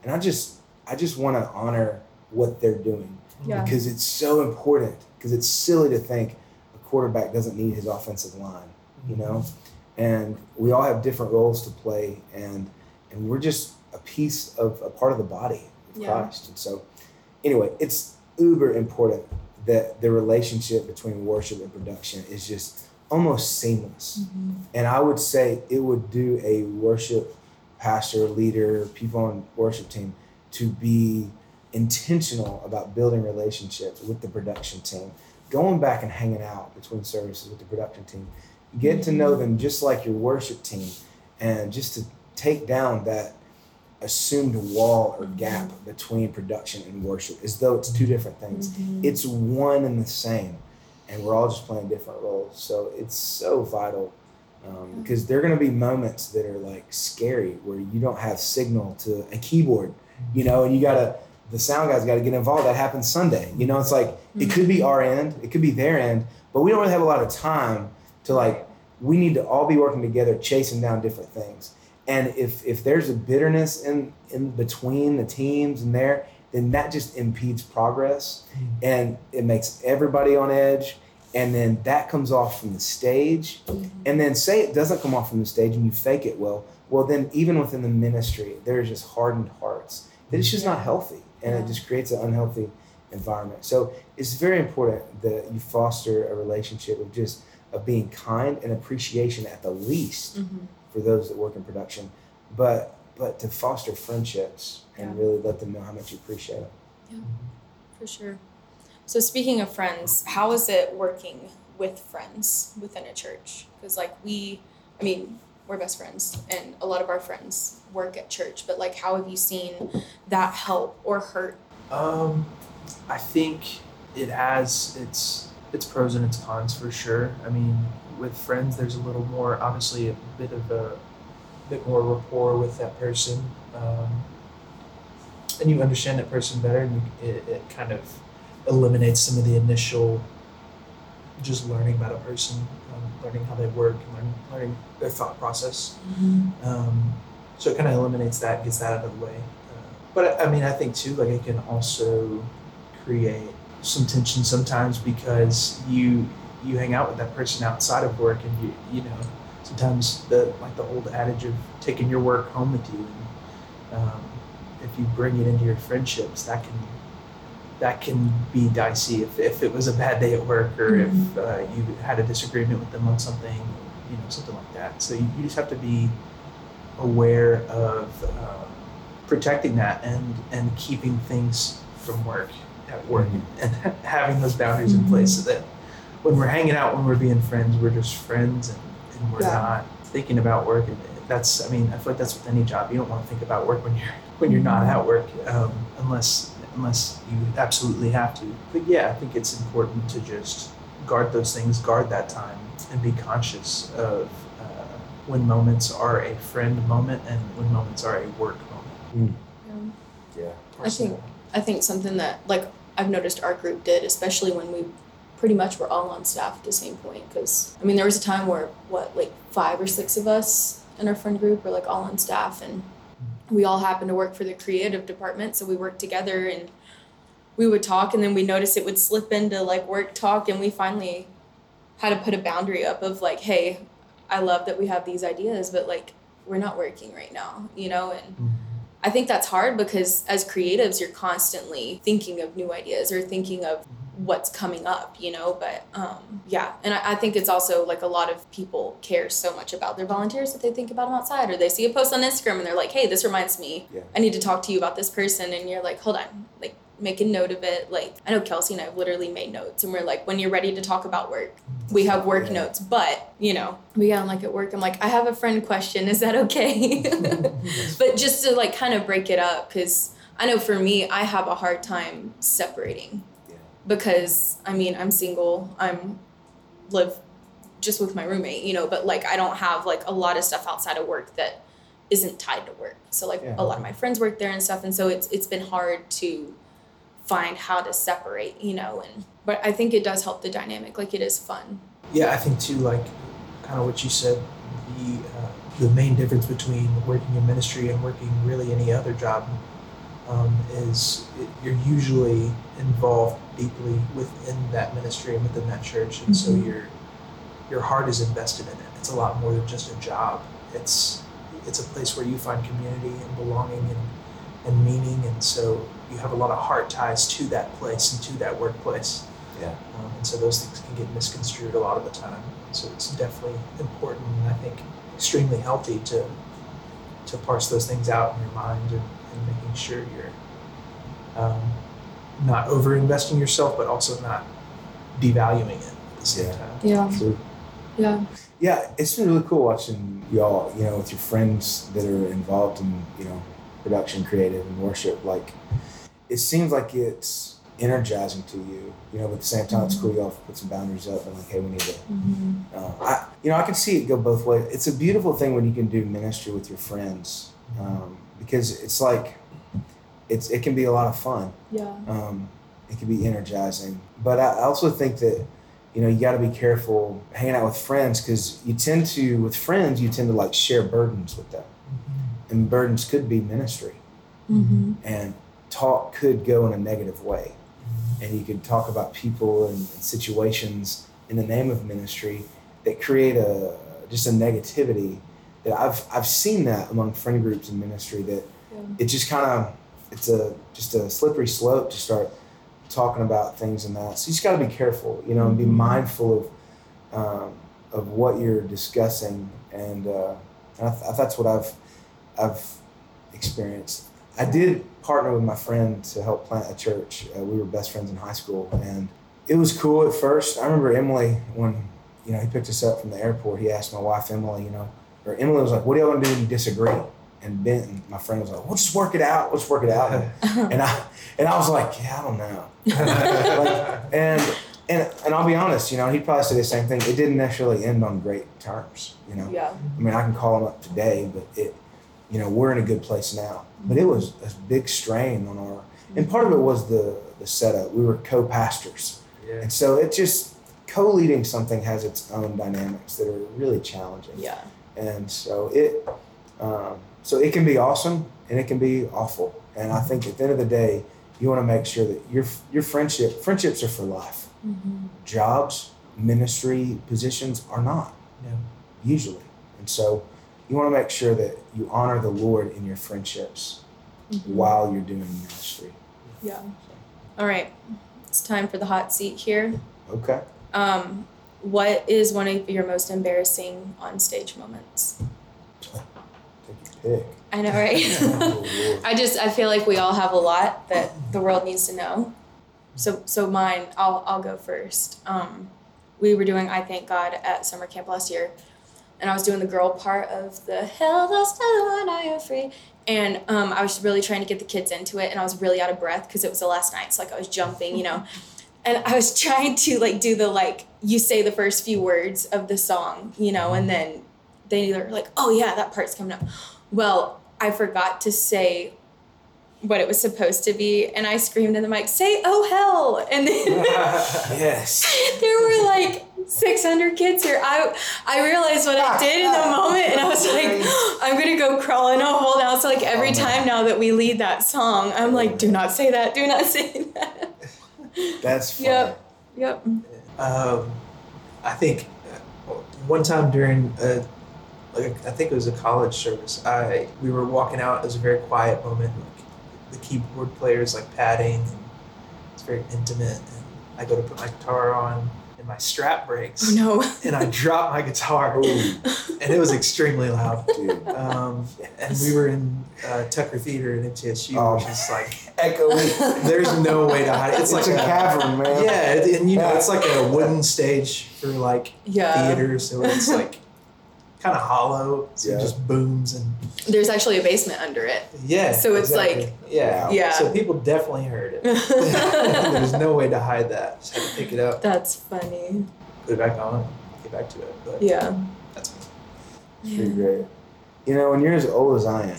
And I just, I just want to honor what they're doing Yeah. because it's so important. Because it's silly to think a quarterback doesn't need his offensive line, you know, and we all have different roles to play, and and we're just a piece of a part of the body of Yeah. Christ. And so, anyway, it's uber important that the relationship between worship and production is just almost seamless. Mhm. And I would say it would do a worship pastor, leader, people on worship team to be intentional about building relationships with the production team, going back and hanging out between services with the production team. Get to know them just like your worship team and just to take down that assumed wall or gap between production and worship as though it's two different things. Mhm. It's one and the same, and we're all just playing different roles. So it's so vital um, because there are going to be moments that are like scary where you don't have signal to a keyboard, you know, and you got to, the sound guys got to get involved. That happens Sunday. You know, it's like it could be our end, it could be their end, but we don't really have a lot of time to like we need to all be working together, chasing down different things. And if if there's a bitterness in in between the teams and there, then that just impedes progress, mm-hmm. and it makes everybody on edge. And then that comes off from the stage, mm-hmm. and then say it doesn't come off from the stage and you fake it well. Well, then even within the ministry, there's just hardened hearts. That it's just mm-hmm. not healthy, and Yeah. it just creates an unhealthy environment. So it's very important that you foster a relationship of just of being kind and appreciation at the least Mhm. for those that work in production, but but to foster friendships and Yeah. really let them know how much you appreciate them. Yeah. For sure. So speaking of friends, how is it working with friends within a church? Because like we, I mean, we're best friends, and a lot of our friends work at church. But like, how have you seen that help or hurt? Um, I think it has its its pros and its cons for sure. I mean, with friends, there's a little more, obviously, a bit of a bit more rapport with that person, um, and you understand that person better, and you, it, it kind of eliminates some of the initial just learning about a person, learning how they work, and learn, learning their thought process. Um, so it kind of eliminates that, gets that out of the way. Uh, but I mean, I think too, like it can also create some tension sometimes because you you hang out with that person outside of work, and you you know sometimes the like the old adage of taking your work home with you. And, um, if you bring it into your friendships, that can that can be dicey. If, if it was a bad day at work or if uh, you had a disagreement with them on something, you know, something like that. So you, you just have to be aware of uh, protecting that and and keeping things from work at work and having those boundaries in place so that when we're hanging out when we're being friends we're just friends and, and we're Yeah. not thinking about work. And that's i mean i feel like that's with any job. You don't want to think about work when you're when you're not at work um, unless unless you absolutely have to but yeah i think it's important to just guard those things guard that time and be conscious of uh, when moments are a friend moment and when moments are a work moment Yeah. I think I think something that like I've noticed our group did, especially when we pretty much were all on staff at the same point. Because I mean, there was a time where what like five or six of us in our friend group were like all on staff, and we all happened to work for the creative department, so we worked together and we would talk, and then we noticed it would slip into like work talk, and we finally had to put a boundary up of like, hey, I love that we have these ideas, but like we're not working right now, you know, and mm-hmm. I think that's hard because as creatives, you're constantly thinking of new ideas or thinking of what's coming up, you know. But um, yeah, and I, I think it's also like a lot of people care so much about their volunteers that they think about them outside or they see a post on Instagram and they're like, hey, this reminds me, Yeah. I need to talk to you about this person. And you're like, hold on, like make a note of it. Like I know Kelsey and I have literally made notes and we're like, when you're ready to talk about work, we have work Yeah. notes, but you know, we got like at work, I'm like, I have a friend question. Is that okay? but just to like kind of break it up because i know for me i have a hard time separating Yeah. because i mean i'm single i'm live just with my roommate you know but like i don't have like a lot of stuff outside of work that isn't tied to work so like Yeah. a lot of my friends work there and stuff and so it's it's been hard to find how to separate you know and but i think it does help the dynamic like it is fun Yeah, I think too, like kind of what you said, the uh, the main difference between working in ministry and working really any other job um, is it, you're usually involved deeply within that ministry and within that church, and so Mhm. your your heart is invested in it. It's a lot more than just a job. It's it's a place where you find community and belonging and and meaning, and so you have a lot of heart ties to that place and to that workplace. Yeah. Um, and so those things can get misconstrued a lot of the time. So it's definitely important and I think extremely healthy to to parse those things out in your mind and, and making sure you're um, not over investing yourself but also not devaluing it at the same Yeah. time. yeah So yeah Yeah, it's been really cool watching y'all, you know, with your friends that are involved in, you know, production, creative, and worship. Like, it seems like it's energizing to you, you know, but at the same time, it's cool y'all put some boundaries up and like, hey, we need to, mm-hmm. uh, I, you know, I can see it go both ways. It's a beautiful thing when you can do ministry with your friends um, because it's like, it's it can be a lot of fun yeah um, it can be energizing. But I also think that you know, you got to be careful hanging out with friends because you tend to, with friends, you tend to like share burdens with them. And burdens could be ministry. Mm-hmm. And talk could go in a negative way. And you could talk about people and, and situations in the name of ministry that create a just a negativity that I've I've seen that among friend groups in ministry that Yeah. it just kind of it's a just a slippery slope to start talking about things and that. So you just got to be careful, you know, and be Mhm. mindful of um, of what you're discussing, and, uh, and I, th- that's what I've I've experienced. I did partner with my friend to help plant a church. Uh, we were best friends in high school, and it was cool at first. I remember Emily when you know he picked us up from the airport. He asked my wife Emily, you know, or Emily was like, "What do y'all want to do when you disagree?" And Benton, my friend, was like, "We'll just work it out. Let's work it out." And I and I was like, "Yeah, I don't know." Like, and and and I'll be honest, you know, he'd probably say the same thing. It didn't necessarily end on great terms, you know. Yeah. I mean, I can call him up today, but it, you know, we're in a good place now. But it was a big strain on our, and part of it was the the setup. We were co-pastors, yeah. and so it just co-leading something has its own dynamics that are really challenging. Yeah. And so it, um, so it can be awesome and it can be awful. And I think at the end of the day, you want to make sure that your your friendship friendships are for life. Mm-hmm. Jobs, ministry positions are not Yeah. usually. And so you want to make sure that you honor the Lord in your friendships Mm-hmm. while you're doing ministry. Yeah. All right. It's time for the hot seat here. Okay. Um, what is one of your most embarrassing on stage moments? Take your pick. I know, right? Oh, I just I feel like we all have a lot that the world needs to know. So so mine, I'll I'll go first. Um, we were doing I Thank God at summer camp last year, and I was doing the girl part of the Hell lost to the one I am free. And um, I was really trying to get the kids into it, and I was really out of breath because it was the last night. So like I was jumping, you know, and I was trying to like do the like you say the first few words of the song, you know, and then they were like, oh yeah, that part's coming up. Well, I forgot to say what it was supposed to be, and I screamed in the mic, "Say oh hell!" And then Yes. there were like 600 kids here. I I realized what I did in the moment, and I was like, I'm gonna go crawl in a hole now. So like every Oh, time now that we lead that song, I'm like, do not say that, do not say that. That's fun. Yep. Yep. Um, I think uh, one time during a, like I think it was a college service, I we were walking out. It was a very quiet moment. Like the keyboard players like padding, and it's very intimate. And I go to put my guitar on, and my strap breaks, Oh no. and I dropped my guitar, and it was extremely loud. dude. Um, and we were in uh, Tucker Theater in MTSU, Oh. which is like Echoey. there's no way to hide it. It's, It's, like a cavern, man. Yeah, and you know it's like a wooden stage for like yeah. theater, so it's like kind of hollow, so Yeah. it just booms and There's actually a basement under it. yeah. So it's exactly. like- yeah, Yeah. So people definitely heard it. There's no way to hide that. Just had to pick it up, That's funny. put it back on, get back to it. But Yeah. that's me. It's pretty great. You know, when you're as old as I am,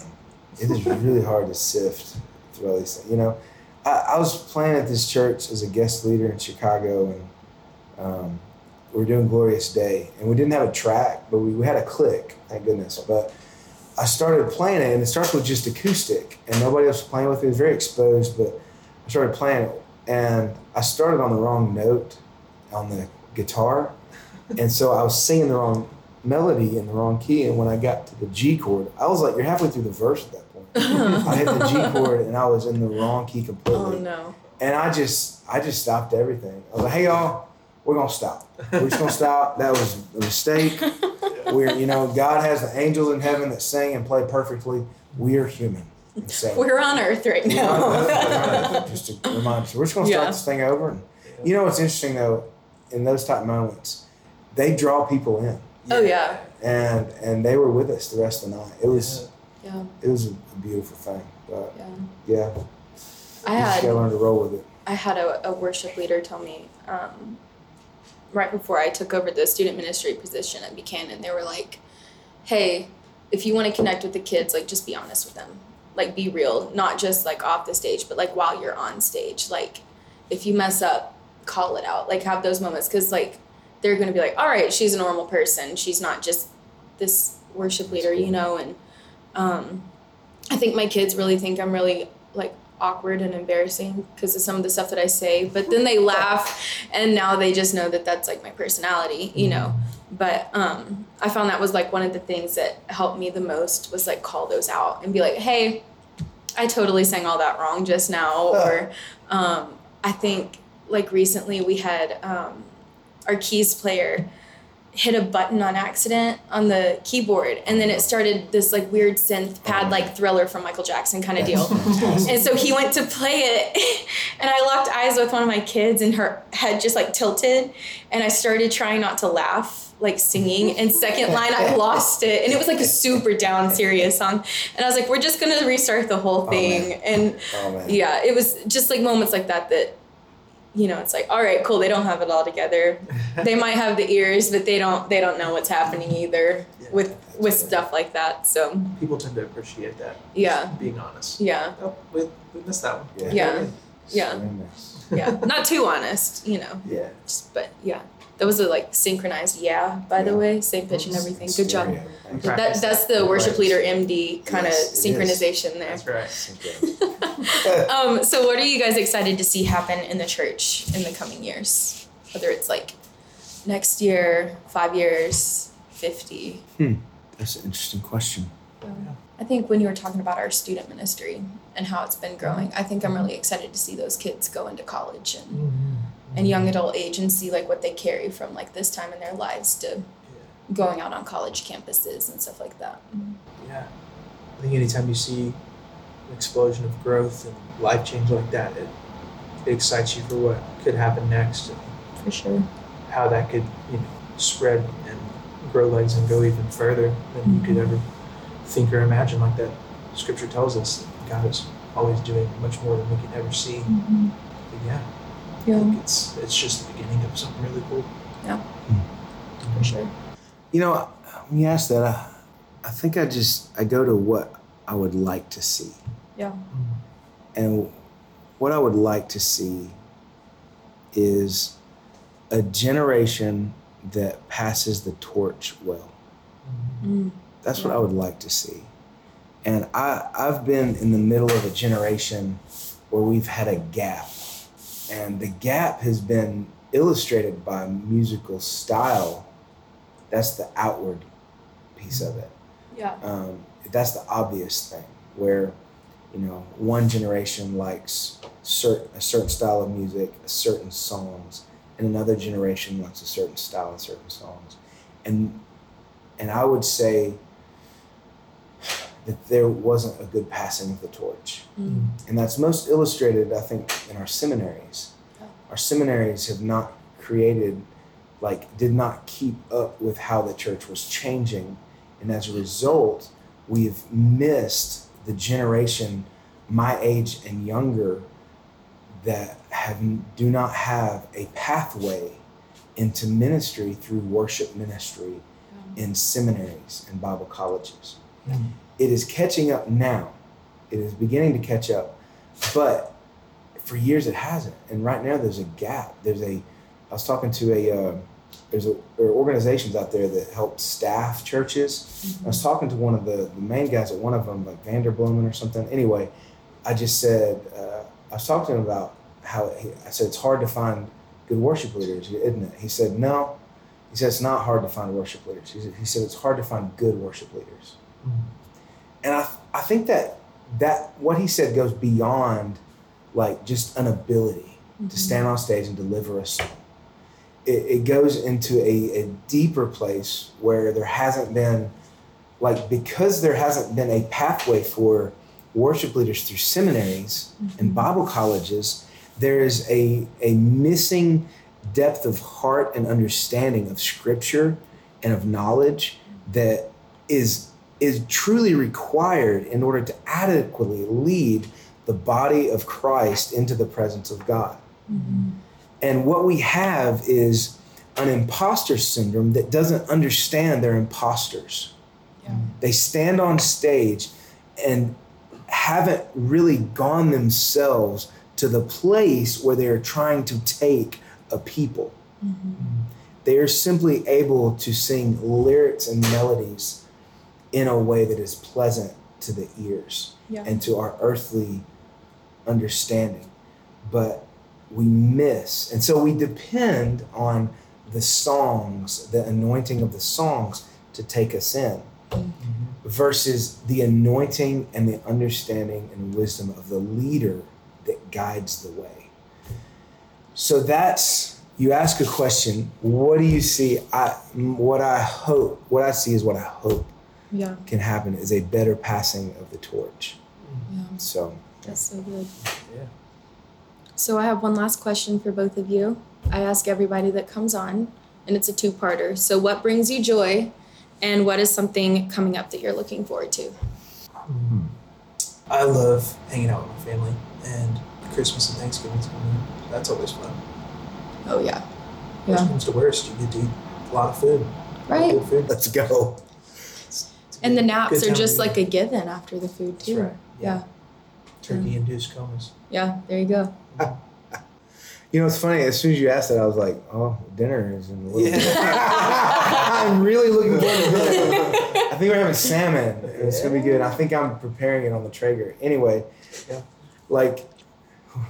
it is really hard to sift through all these things. You know, I, I was playing at this church as a guest leader in Chicago, and um, we were doing Glorious Day, and we didn't have a track, but we, we had a click, thank goodness. But I started playing it, and it starts with just acoustic, and nobody else was playing with it. It was very exposed, but I started playing it, and I started on the wrong note on the guitar, and so I was singing the wrong melody in the wrong key. And when I got to the G chord, I was like, "You're halfway through the verse at that point." I hit the G chord, and I was in the wrong key completely. oh no. And I just, I just stopped everything. I was like, "Hey y'all, we're gonna stop. We're just gonna stop. That was a mistake. We're, you know, God has the angels in heaven that sing and play perfectly. We are human." So, We're on Earth right we're Earth, now. Earth, just to remind you, we're just gonna start Yeah. this thing over. And you know what's interesting though, in those type moments, they draw people in, Oh, yeah. and and they were with us the rest of the night. It was yeah. it was a beautiful thing, but Yeah. yeah, I you just had gotta learn to roll with it. I had a, a worship leader tell me um, right before I took over the student ministry position at Buchanan, they were like, hey, if you want to connect with the kids, like just be honest with them. Like be real, not just like off the stage, but like while you're on stage. Like if you mess up, call it out, like have those moments, because like they're gonna be like, all right, she's a normal person. She's not just this worship leader, you know. And um, I think my kids really think I'm really like awkward and embarrassing because of some of the stuff that I say. But then they laugh, and now they just know that that's like my personality, you know. But um, I found that was like one of the things that helped me the most was like call those out and be like, hey, I totally sang all that wrong just now. Or um, I think like recently we had um, our keys player hit a button on accident on the keyboard and then it started this like weird synth pad like thriller from Michael Jackson kind of deal. and so he went to play it and I locked eyes with one of my kids and her head just like tilted and I started trying not to laugh like singing. And second line I lost it and it was like a super down serious song. And I was like we're just gonna restart the whole Oh, thing. man. and Oh yeah it was just like moments like that that you know it's like all right cool they don't have it all together they might have the ears but they don't they don't know what's happening either Yeah. with with stuff like that so People tend to appreciate that. yeah Being honest. yeah Oh, we, we missed that one. Yeah. Yeah. Yeah. Very yeah not too honest you know Yeah. just, but yeah that was a like synchronized yeah by the way same pitch and everything good job Stereo. Thank you. that, that's the worship leader md kind of Yes, synchronization there That's right. Um, so what are you guys excited to see happen in the church in the coming years? Whether it's like next year, five years, fifty. Hmm, that's an interesting question. Um, I think when you were talking about our student ministry and how it's been growing, I think I'm mm-hmm. really excited to see those kids go into college and, mm-hmm. And young mm-hmm. adult age and see like what they carry from like this time in their lives to going out on college campuses and stuff like that. Mm-hmm. Yeah. I think anytime you see an explosion of growth and life change like that, it, it excites you for what could happen next and For sure. how that could, you know, spread and grow legs and go even further than you could mm-hmm. ever think or imagine. Like that scripture tells us that God is always doing much more than we can ever see. But yeah, Yeah, think it's it's just the beginning of something really cool. Yeah. Hmm. For sure. You know, when you ask that, I, I think I just I go to what I would like to see, Yeah. Hmm. and what I would like to see is a generation that passes the torch well. Mm. That's what I would like to see. And I, I've been in the middle of a generation where we've had a gap. And the gap has been illustrated by musical style. That's the outward piece of it. Yeah. Um, that's the obvious thing where, you know, one generation likes cert- a certain style of music, a certain songs, and another generation likes a certain style and certain songs. And and I would say that there wasn't a good passing of the torch. Mm. And that's most illustrated, I think, in our seminaries. Oh. Our seminaries have not created, like, did not keep up with how the church was changing. And as a result, we've missed the generation my age and younger that have do not have a pathway into ministry through worship ministry in seminaries and Bible colleges. Mm. It is catching up now. It is beginning to catch up, but for years it hasn't. And right now there's a gap. There's a. I was talking to a. Uh, there's a there are organizations out there that help staff churches. I was talking to one of the, the main guys at one of them, like Vanderbloemen or something. Anyway, I just said uh, I was talking to him about how he, I said it's hard to find good worship leaders, isn't it? He said no. He said it's not hard to find worship leaders. He said, he said it's hard to find good worship leaders. Mm. And I I think that that what he said goes beyond like just an ability to mm-hmm. stand on stage and deliver a song. It, it goes into a, a deeper place where there hasn't been like because there hasn't been a pathway for worship leaders through seminaries and mm-hmm. Bible colleges, there is a, a missing depth of heart and understanding of scripture and of knowledge that is is truly required in order to adequately lead the body of Christ into the presence of God. Mm-hmm. And what we have is an imposter syndrome that doesn't understand they're imposters. Yeah. They stand on stage and haven't really gone themselves to the place where they're trying to take a people. They are simply able to sing lyrics and melodies in a way that is pleasant to the ears Yeah. and to our earthly understanding. But we miss, and so we depend on the songs, the anointing of the songs to take us in mm-hmm. versus the anointing and the understanding and wisdom of the leader that guides the way. So that's you ask a question, what do you see? I what I hope, what I see is what I hope Yeah. can happen is a better passing of the torch. Mm-hmm. Yeah. So That's so good. Yeah. So I have one last question for both of you. I ask everybody that comes on, and it's a two-parter. So what brings you joy, and what is something coming up that you're looking forward to? Hmm. I love hanging out with my family and Christmas and Thanksgiving's coming. That's always fun. Oh yeah. Worst Yeah. comes to worst, you get to eat a lot of food. Right. Good food. let's go. It's a And the naps are just like a given after the food That's too. right. Yeah. Turkey induced comas. Yeah. There you go. You know, it's funny. As soon as you asked that, I was like, "Oh, dinner is in a little." Yeah. bit." I'm really looking forward to dinner. I think we're having salmon. and It's gonna be good. I think I'm preparing it on the Traeger. Anyway, Yeah. like,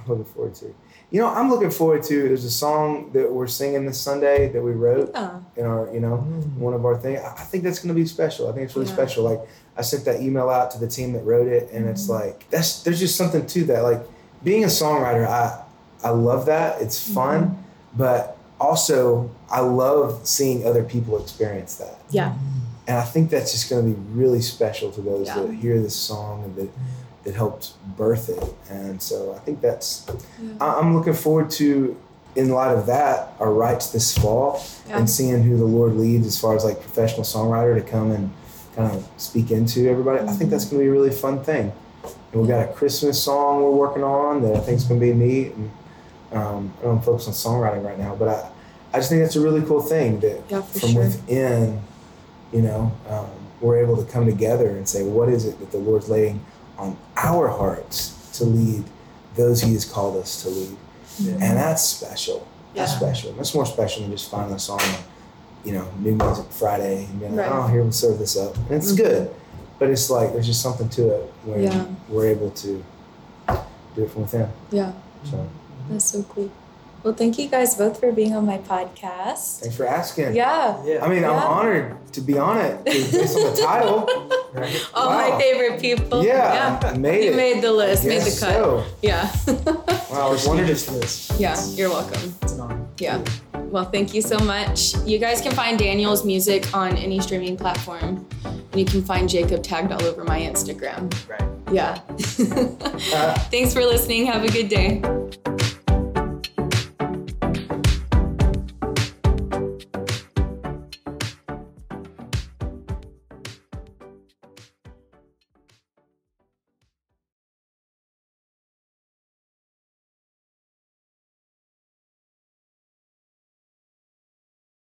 looking forward to. You know, I'm looking forward to. There's a song that we're singing this Sunday that we wrote Yeah. in our, you know, one of our things. I think that's going to be special. I think it's really Yeah. special. Like I sent that email out to the team that wrote it, and it's Mhm. like that's there's just something to that. Like being a songwriter, I I love that. It's fun, Mm-hmm. but also I love seeing other people experience that. Yeah. And I think that's just going to be really special to those Yeah. that hear this song and that that helped birth it. And so I think that's Yeah. I'm looking forward to, in light of that, our writes this fall Yeah. and seeing who the Lord leads as far as like professional songwriter to come and kind of speak into everybody. I think that's going to be a really fun thing. And we've got a Christmas song we're working on that I think is going to be neat. And um, I don't focus on songwriting right now, but I, I just think that's a really cool thing that Yeah, from sure. within, you know, um, we're able to come together and say, what is it that the Lord's laying on our hearts to lead those He has called us to lead? Yeah. And that's special. That's Yeah. special. That's more special than just finding a song on, you know, New Music Friday and being like, Right. oh, here, we'll serve this up. And it's Mhm. good. But it's like, there's just something to it where Yeah. we're able to do it from within. Yeah. So That's so cool. Well, thank you guys both for being on my podcast. thanks for asking. Yeah. Yeah. I mean, I'm honored to be on it based on the title. Right. All Wow. my favorite people. Yeah, I made You it. made the list, made the cut. So. Yeah. Wow, I was wondering Prestigious list. yeah, you're welcome. It's an honor. Yeah. Well, thank you so much. You guys can find Daniel's music on any streaming platform. And you can find Jacob tagged all over my Instagram. Right. Yeah. Uh, Thanks for listening. Have a good day.